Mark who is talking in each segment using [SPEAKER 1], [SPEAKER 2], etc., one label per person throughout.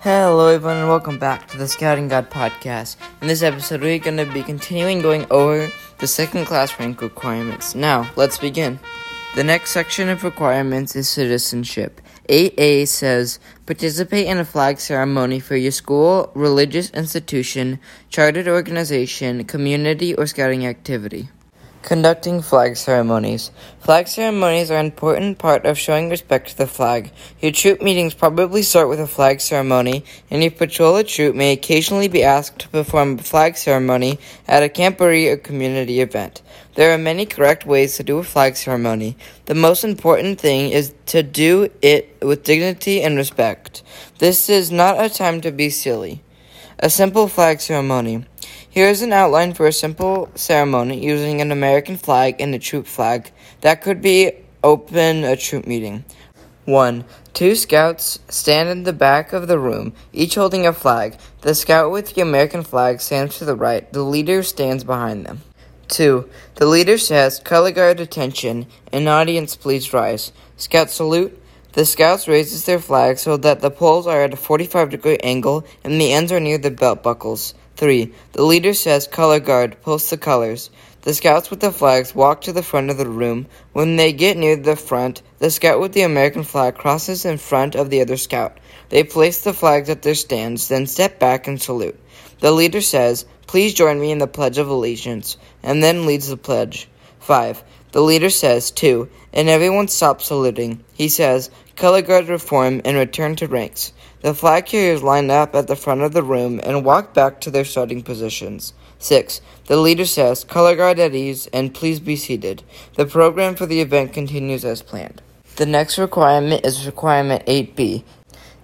[SPEAKER 1] Hello, everyone, and welcome back to the Scouting God podcast. In this episode, we're going to be continuing going over the second class rank requirements. Now, let's begin. The next section of requirements is citizenship. 8A says participate in a flag ceremony for your school, religious institution, chartered organization, community, or scouting activity. Conducting flag ceremonies. Flag ceremonies are an important part of showing respect to the flag. Your troop meetings probably start with a flag ceremony, and your patrol or troop may occasionally be asked to perform a flag ceremony at a camporee or community event. There are many correct ways to do a flag ceremony. The most important thing is to do it with dignity and respect. This is not a time to be silly. A simple flag ceremony. Here is an outline for a simple ceremony using an American flag and a troop flag that could be open a troop meeting. 1. Two scouts stand in the back of the room, each holding a flag. The scout with the American flag stands to the right. The leader stands behind them. 2. The leader says, Color guard attention, and audience please rise. Scout salute. The scouts raises their flag so that the poles are at a 45 degree angle and the ends are near the belt buckles. 3. The leader says, Color guard, post the colors. The scouts with the flags walk to the front of the room. When they get near the front, the scout with the American flag crosses in front of the other scout. They place the flags at their stands, then step back and salute. The leader says, Please join me in the Pledge of Allegiance, and then leads the pledge. 5. The leader says, 2. And everyone stops saluting. He says, Color guard reform and return to ranks. The flag carriers line up at the front of the room and walk back to their starting positions. 6. The leader says, Color guard at ease and please be seated. The program for the event continues as planned. The next requirement is requirement 8B.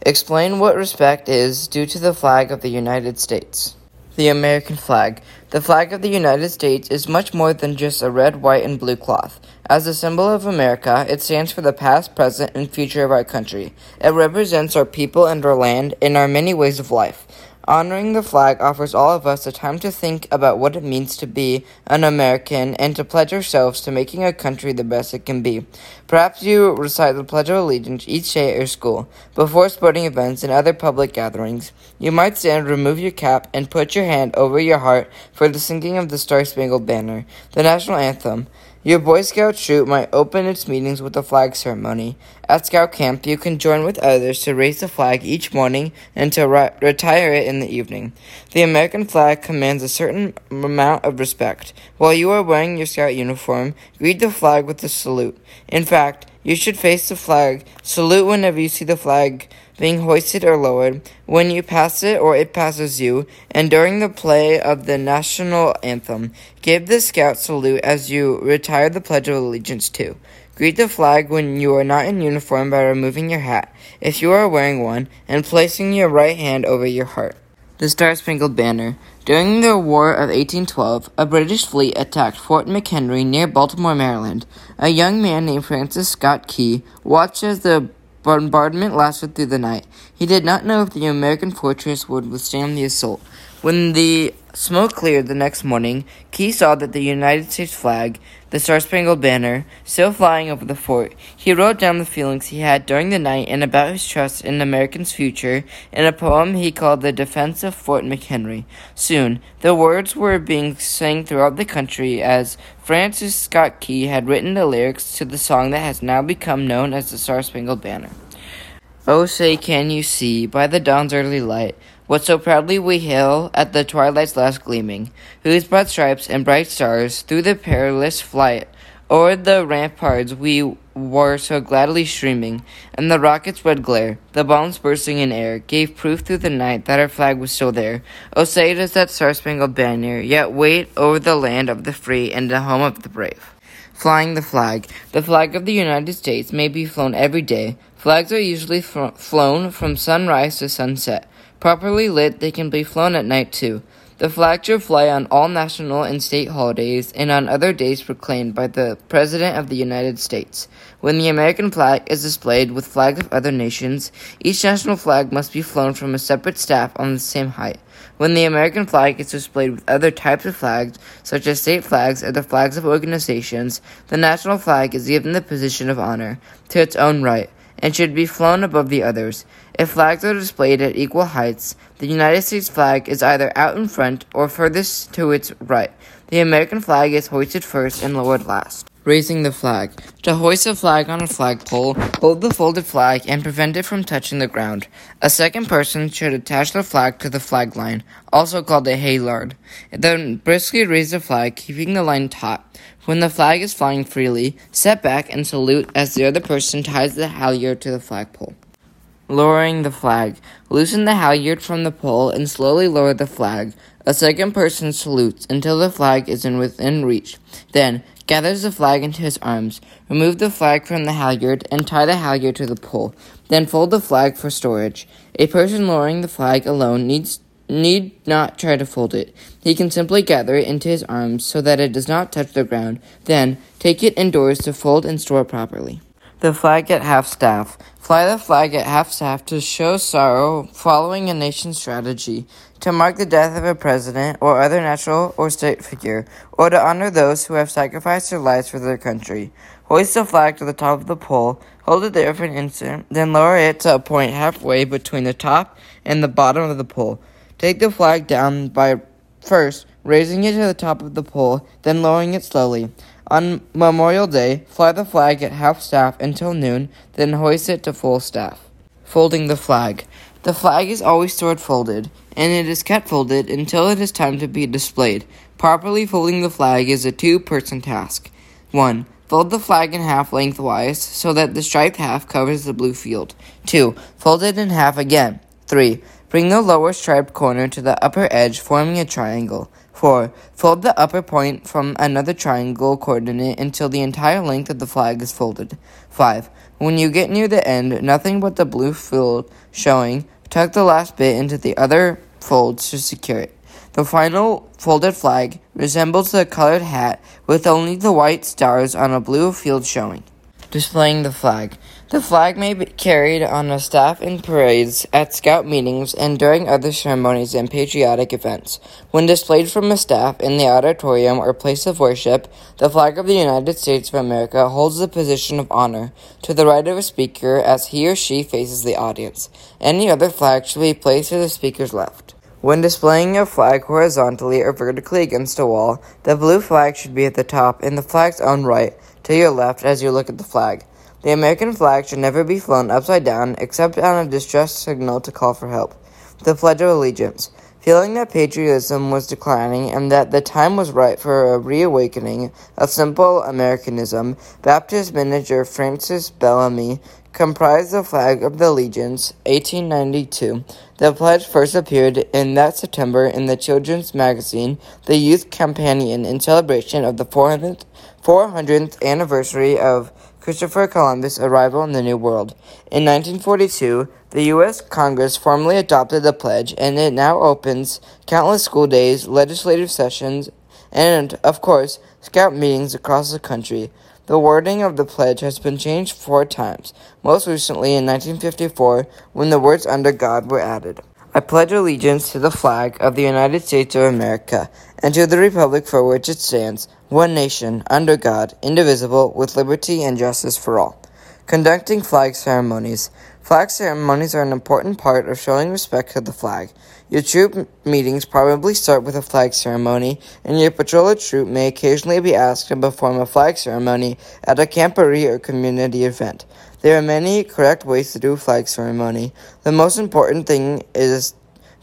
[SPEAKER 1] Explain what respect is due to the flag of the United States. The American flag. The flag of the United States is much more than just a red, white, and blue cloth. As a symbol of America, it stands for the past, present, and future of our country. It represents our people and our land and our many ways of life. Honoring the flag offers all of us a time to think about what it means to be an American and to pledge ourselves to making our country the best it can be. Perhaps you recite the Pledge of Allegiance each day at your school. Before sporting events and other public gatherings, you might stand, remove your cap, and put your hand over your heart for the singing of the Star Spangled Banner, the national anthem. Your Boy Scout troop might open its meetings with a flag ceremony. At Scout Camp, you can join with others to raise the flag each morning and to re- retire it in the evening. The American flag commands a certain amount of respect. While you are wearing your Scout uniform, greet the flag with a salute. In fact, you should face the flag, salute whenever you see the flag being hoisted or lowered, when you pass it or it passes you, and during the play of the national anthem. Give the scout salute as you retire the Pledge of Allegiance to. Greet the flag when you are not in uniform by removing your hat, if you are wearing one, and placing your right hand over your heart. The Star Spangled Banner. During the War of 1812, a British fleet attacked Fort McHenry near Baltimore, Maryland. A young man named Francis Scott Key watched as the bombardment lasted through the night. He did not know if the American fortress would withstand the assault. When the smoke cleared the next morning, Key saw that the United States flag, the Star Spangled Banner, still flying over the fort. He wrote down the feelings he had during the night and about his trust in America's future in a poem he called The Defense of Fort McHenry. Soon, the words were being sang throughout the country as Francis Scott Key had written the lyrics to the song that has now become known as the Star Spangled Banner. Oh, say, can you see by the dawn's early light what so proudly we hail at the twilight's last gleaming, whose broad stripes and bright stars through the perilous flight o'er the ramparts we were so gladly streaming, and the rocket's red glare, the bombs bursting in air, gave proof through the night that our flag was still there. Oh, say does that star-spangled banner yet wait over the land of the free and the home of the brave. Flying the flag. The flag of the United States may be flown every day. Flags are usually fr- flown from sunrise to sunset. Properly lit, they can be flown at night too. The flag should fly on all national and state holidays and on other days proclaimed by the President of the United States. When the American flag is displayed with flags of other nations, each national flag must be flown from a separate staff on the same height. When the American flag is displayed with other types of flags, such as state flags or the flags of organizations, the national flag is given the position of honor to its own right and should be flown above the others. If flags are displayed at equal heights, the United States flag is either out in front or furthest to its right. The American flag is hoisted first and lowered last. Raising the flag. To hoist a flag on a flagpole, hold the folded flag and prevent it from touching the ground. A second person should attach the flag to the flag line, also called a halyard. Then briskly raise the flag, keeping the line taut. When the flag is flying freely, step back and salute as the other person ties the halyard to the flagpole. Lowering the flag. Loosen the halyard from the pole and slowly lower the flag. A second person salutes until the flag is in within reach. Then, gathers the flag into his arms. Remove the flag from the halyard and tie the halyard to the pole. Then fold the flag for storage. A person lowering the flag alone needs need not try to fold it. He can simply gather it into his arms so that it does not touch the ground. Then take it indoors to fold and store properly. The flag at half staff. Fly the flag at half staff to show sorrow following a nation's strategy, to mark the death of a president or other national or state figure, or to honor those who have sacrificed their lives for their country. Hoist the flag to the top of the pole, hold it there for an instant, then lower it to a point halfway between the top and the bottom of the pole. Take the flag down by first raising it to the top of the pole, then lowering it slowly. On Memorial Day, fly the flag at half staff until noon, then hoist it to full staff. Folding the flag. The flag is always stored folded, and it is kept folded until it is time to be displayed. Properly folding the flag is a two person task. 1. Fold the flag in half lengthwise so that the striped half covers the blue field. 2. Fold it in half again. 3. Bring the lower striped corner to the upper edge, forming a triangle. 4. Fold the upper point from another triangle coordinate until the entire length of the flag is folded. 5. When you get near the end, nothing but the blue field showing, tuck the last bit into the other folds to secure it. The final folded flag resembles the colored hat with only the white stars on a blue field showing. Displaying the flag. The flag may be carried on a staff in parades, at scout meetings, and during other ceremonies and patriotic events. When displayed from a staff in the auditorium or place of worship, the flag of the United States of America holds the position of honor to the right of a speaker as he or she faces the audience. Any other flag should be placed to the speaker's left. When displaying a flag horizontally or vertically against a wall, the blue flag should be at the top and the flag's own right to your left as you look at the flag. The American flag should never be flown upside down except on a distress signal to call for help. The Pledge of Allegiance. Feeling that patriotism was declining and that the time was right for a reawakening of simple Americanism, Baptist minister Francis Bellamy comprised the flag of the Allegiance, 1892. The pledge first appeared in that September in the children's magazine, The Youth Companion, in celebration of the 400th, 400th anniversary of Christopher Columbus' arrival in the New World. In 1942, the U.S. Congress formally adopted the pledge, and it now opens countless school days, legislative sessions, and, of course, scout meetings across the country. The wording of the pledge has been changed four times, most recently in 1954 when the words under God were added. I pledge allegiance to the flag of the United States of America and to the republic for which it stands, one nation, under God, indivisible, with liberty and justice for all. Conducting flag ceremonies. Flag ceremonies are an important part of showing respect to the flag. Your troop meetings probably start with a flag ceremony, and your patrol troop may occasionally be asked to perform a flag ceremony at a camporee or community event. There are many correct ways to do flag ceremony. The most important thing is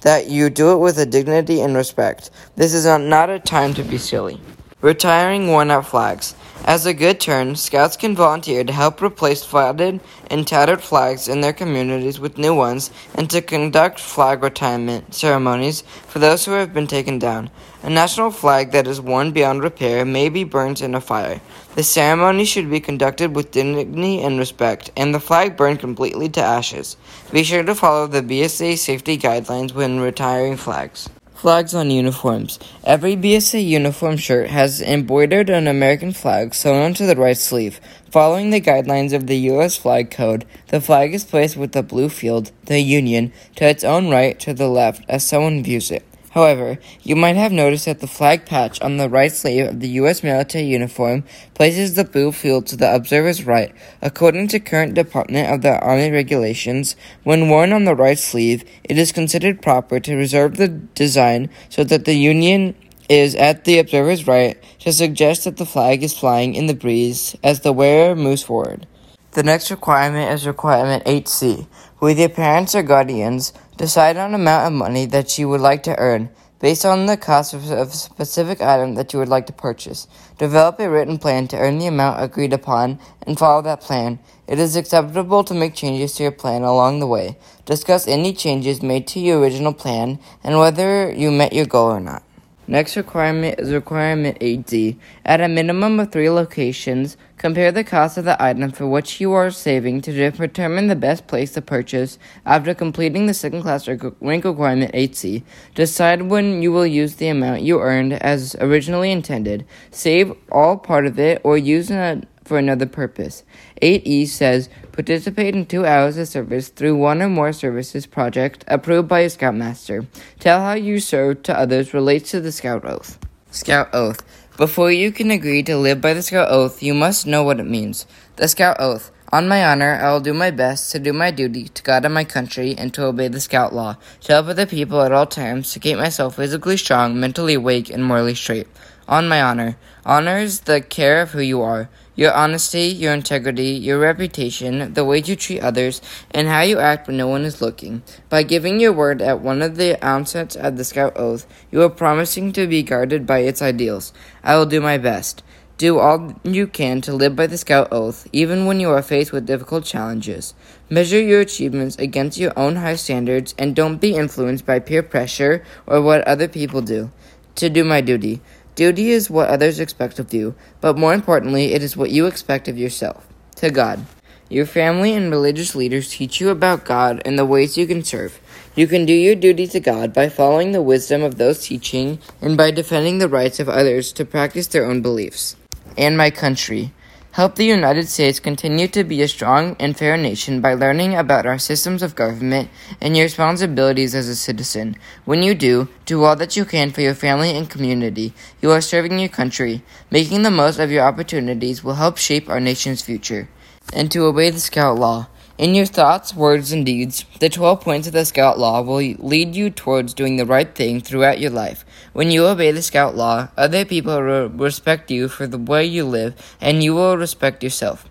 [SPEAKER 1] that you do it with a dignity and respect. This is not a time to be silly. Retiring worn out flags. As a good turn, scouts can volunteer to help replace flatted and tattered flags in their communities with new ones and to conduct flag retirement ceremonies for those who have been taken down. A national flag that is worn beyond repair may be burned in a fire. The ceremony should be conducted with dignity and respect, and the flag burned completely to ashes. Be sure to follow the BSA safety guidelines when retiring flags. Flags on uniforms. Every BSA uniform shirt has embroidered an American flag sewn onto the right sleeve. Following the guidelines of the U.S. Flag Code, the flag is placed with the blue field, the Union, to its own right to the left as someone views it. However, you might have noticed that the flag patch on the right sleeve of the U.S. military uniform places the blue field to the observer's right. According to current Department of the Army regulations, when worn on the right sleeve, it is considered proper to reserve the design so that the Union is at the observer's right to suggest that the flag is flying in the breeze as the wearer moves forward. The next requirement is requirement 8C. With your parents or guardians, decide on amount of money that you would like to earn based on the cost of a specific item that you would like to purchase. Develop a written plan to earn the amount agreed upon and follow that plan. It is acceptable to make changes to your plan along the way. Discuss any changes made to your original plan and whether you met your goal or not. Next requirement is requirement 8D. At a minimum of three locations, compare the cost of the item for which you are saving to determine the best place to purchase. After completing the second class rank requirement 8C, decide when you will use the amount you earned as originally intended. Save all part of it or use it for another purpose. 8E says participate in two hours of service through one or more services project approved by a Scoutmaster. Tell how you serve to others relates to the Scout Oath. Scout Oath. Before you can agree to live by the Scout Oath, you must know what it means. The Scout Oath. On my honor, I will do my best to do my duty to God and my country and to obey the Scout Law, to help other people at all times, to keep myself physically strong, mentally awake, and morally straight. On my honor. Honor is the care of who you are. Your honesty, your integrity, your reputation, the way you treat others, and how you act when no one is looking. By giving your word at one of the onsets of the Scout Oath, you are promising to be guarded by its ideals. I will do my best. Do all you can to live by the Scout Oath, even when you are faced with difficult challenges. Measure your achievements against your own high standards and don't be influenced by peer pressure or what other people do. To do my duty. Duty is what others expect of you, but more importantly, it is what you expect of yourself. To God. Your family and religious leaders teach you about God and the ways you can serve. You can do your duty to God by following the wisdom of those teaching and by defending the rights of others to practice their own beliefs. And my country. Help the United States continue to be a strong and fair nation by learning about our systems of government and your responsibilities as a citizen. When you do, do all that you can for your family and community. You are serving your country. Making the most of your opportunities will help shape our nation's future. And to obey the Scout Law. In your thoughts, words, and deeds, the 12 points of the Scout Law will lead you towards doing the right thing throughout your life. When you obey the Scout Law, other people will respect you for the way you live, and you will respect yourself.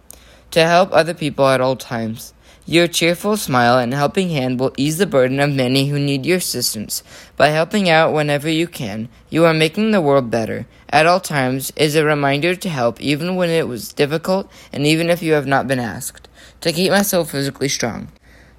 [SPEAKER 1] To help other people at all times. Your cheerful smile and helping hand will ease the burden of many who need your assistance. By helping out whenever you can, you are making the world better. At all times is a reminder to help even when it was difficult and even if you have not been asked to keep myself physically strong.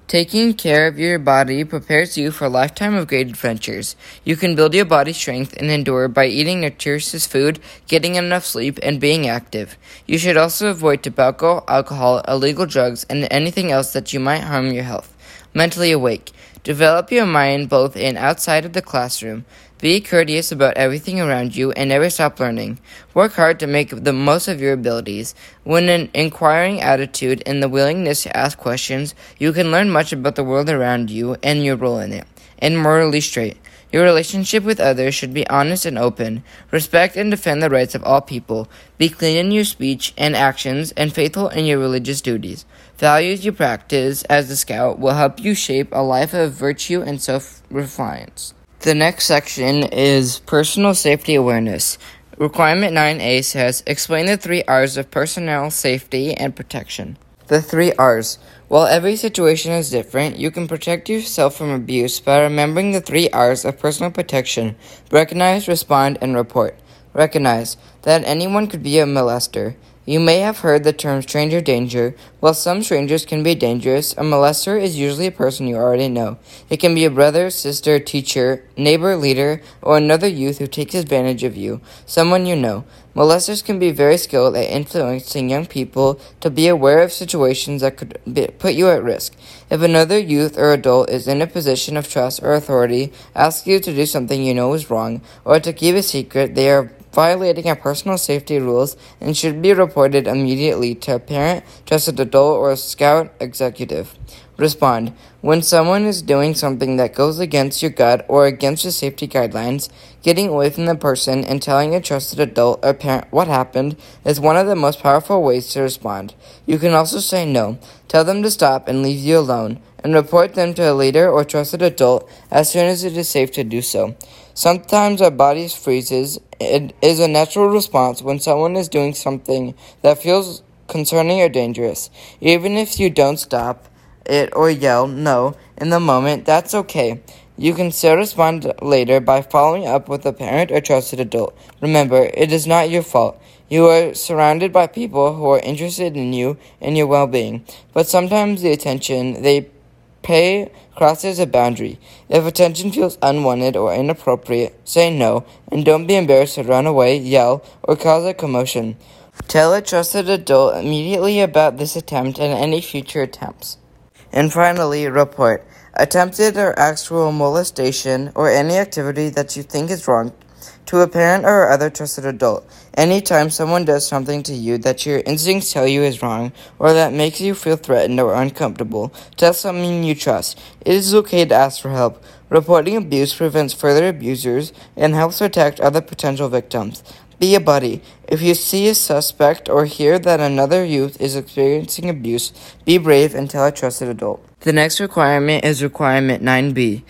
[SPEAKER 1] Taking care of your body prepares you for a lifetime of great adventures. You can build your body strength and endure by eating nutritious food, getting enough sleep, and being active. You should also avoid tobacco, alcohol, illegal drugs, and anything else that you might harm your health. Mentally awake. Develop your mind both in and outside of the classroom. Be courteous about everything around you and never stop learning. Work hard to make the most of your abilities. When an inquiring attitude and the willingness to ask questions, you can learn much about the world around you and your role in it. And morally straight. Your relationship with others should be honest and open. Respect and defend the rights of all people. Be clean in your speech and actions and faithful in your religious duties. Values you practice as a scout will help you shape a life of virtue and self reliance. The next section is personal safety awareness. Requirement 9A says explain the three R's of personnel safety and protection. The three R's. While every situation is different, you can protect yourself from abuse by remembering the three R's of personal protection recognize, respond, and report. Recognize that anyone could be a molester. You may have heard the term stranger danger. While some strangers can be dangerous, a molester is usually a person you already know. It can be a brother, sister, teacher, neighbor, leader, or another youth who takes advantage of you, someone you know. Molesters can be very skilled at influencing young people to be aware of situations that could be, put you at risk. If another youth or adult is in a position of trust or authority, asks you to do something you know is wrong, or to keep a secret, they are violating a personal safety rules and should be reported immediately to a parent, trusted adult, or a scout executive. Respond. When someone is doing something that goes against your gut or against the safety guidelines, getting away from the person and telling a trusted adult or parent what happened is one of the most powerful ways to respond. You can also say no, tell them to stop and leave you alone, and report them to a leader or trusted adult as soon as it is safe to do so. Sometimes our bodies freezes. It is a natural response when someone is doing something that feels concerning or dangerous. Even if you don't stop, it or yell no in the moment, that's okay. You can still respond later by following up with a parent or trusted adult. Remember, it is not your fault. You are surrounded by people who are interested in you and your well being, but sometimes the attention they pay crosses a boundary. If attention feels unwanted or inappropriate, say no and don't be embarrassed to run away, yell, or cause a commotion. Tell a trusted adult immediately about this attempt and any future attempts. And finally, report attempted or actual molestation or any activity that you think is wrong to a parent or other trusted adult. Anytime someone does something to you that your instincts tell you is wrong or that makes you feel threatened or uncomfortable, tell someone you trust. It is okay to ask for help. Reporting abuse prevents further abusers and helps protect other potential victims. Be a buddy. If you see a suspect or hear that another youth is experiencing abuse, be brave and tell a trusted adult. The next requirement is requirement 9b.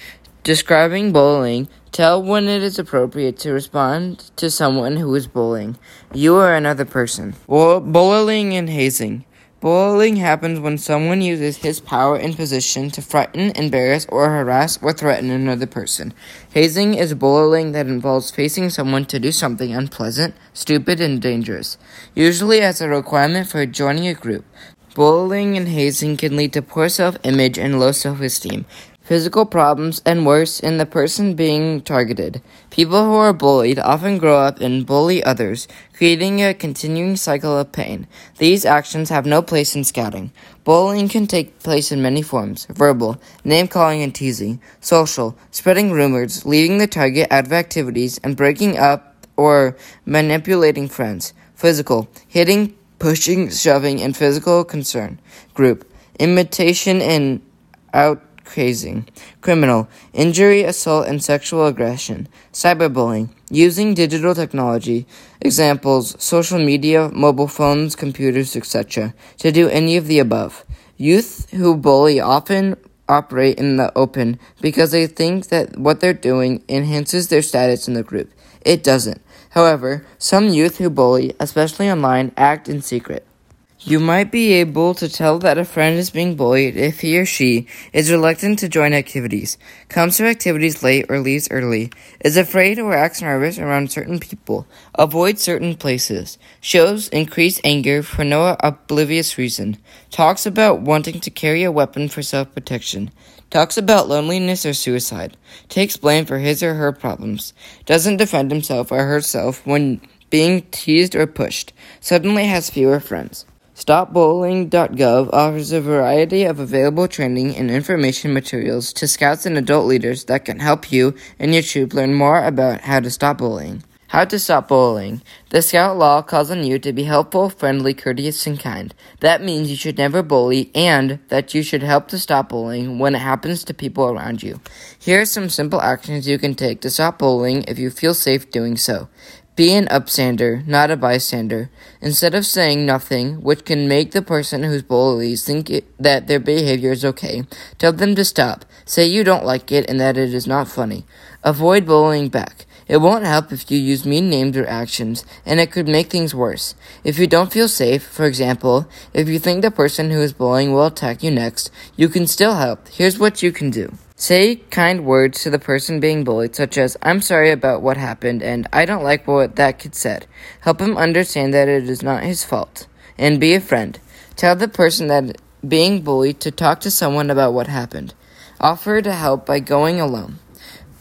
[SPEAKER 1] Describing bullying, tell when it is appropriate to respond to someone who is bullying you or another person. Bullying and hazing. Bullying happens when someone uses his power and position to frighten, embarrass, or harass or threaten another person. Hazing is bullying that involves facing someone to do something unpleasant, stupid, and dangerous, usually as a requirement for joining a group. Bullying and hazing can lead to poor self image and low self esteem, physical problems, and worse, in the person being targeted. People who are bullied often grow up and bully others, creating a continuing cycle of pain. These actions have no place in scouting. Bullying can take place in many forms verbal, name calling and teasing, social, spreading rumors, leaving the target out of activities, and breaking up or manipulating friends, physical, hitting, pushing, shoving, and physical concern, group, imitation and out hazing, criminal, injury, assault, and sexual aggression, cyberbullying, using digital technology, examples, social media, mobile phones, computers, etc., to do any of the above. Youth who bully often operate in the open because they think that what they're doing enhances their status in the group. It doesn't. However, some youth who bully, especially online, act in secret. You might be able to tell that a friend is being bullied if he or she is reluctant to join activities, comes to activities late or leaves early, is afraid or acts nervous around certain people, avoids certain places, shows increased anger for no oblivious reason, talks about wanting to carry a weapon for self protection, talks about loneliness or suicide, takes blame for his or her problems, doesn't defend himself or herself when being teased or pushed, suddenly has fewer friends. StopBullying.gov offers a variety of available training and information materials to scouts and adult leaders that can help you and your troop learn more about how to stop bullying. How to stop bullying. The Scout Law calls on you to be helpful, friendly, courteous, and kind. That means you should never bully and that you should help to stop bullying when it happens to people around you. Here are some simple actions you can take to stop bullying if you feel safe doing so. Be an upstander, not a bystander. Instead of saying nothing, which can make the person who's bullies think it, that their behavior is okay, tell them to stop. Say you don't like it and that it is not funny. Avoid bullying back. It won't help if you use mean names or actions, and it could make things worse. If you don't feel safe, for example, if you think the person who is bullying will attack you next, you can still help. Here's what you can do. Say kind words to the person being bullied, such as, I'm sorry about what happened and I don't like what that kid said. Help him understand that it is not his fault. And be a friend. Tell the person that being bullied to talk to someone about what happened. Offer to help by going alone.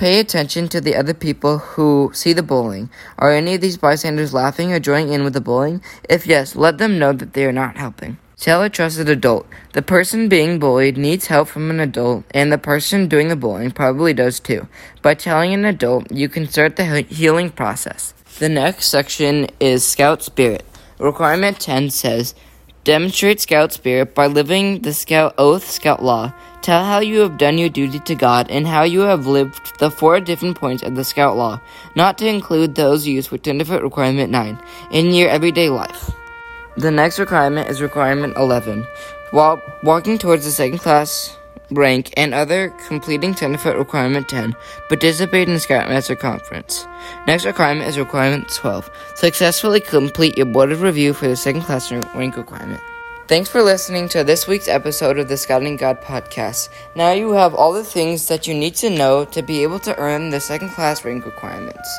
[SPEAKER 1] Pay attention to the other people who see the bullying. Are any of these bystanders laughing or joining in with the bullying? If yes, let them know that they are not helping. Tell a trusted adult. The person being bullied needs help from an adult, and the person doing the bullying probably does too. By telling an adult, you can start the healing process. The next section is Scout Spirit. Requirement 10 says, Demonstrate Scout Spirit by living the Scout Oath Scout Law. Tell how you have done your duty to God and how you have lived the four different points of the Scout Law, not to include those used with Tenderfoot Requirement 9, in your everyday life. The next requirement is Requirement 11. While walking towards the second class rank and other completing Tenderfoot Requirement 10, participate in Scoutmaster Conference. Next requirement is Requirement 12. Successfully complete your board of review for the second class rank requirement. Thanks for listening to this week's episode of the Scouting God podcast. Now you have all the things that you need to know to be able to earn the second class rank requirements.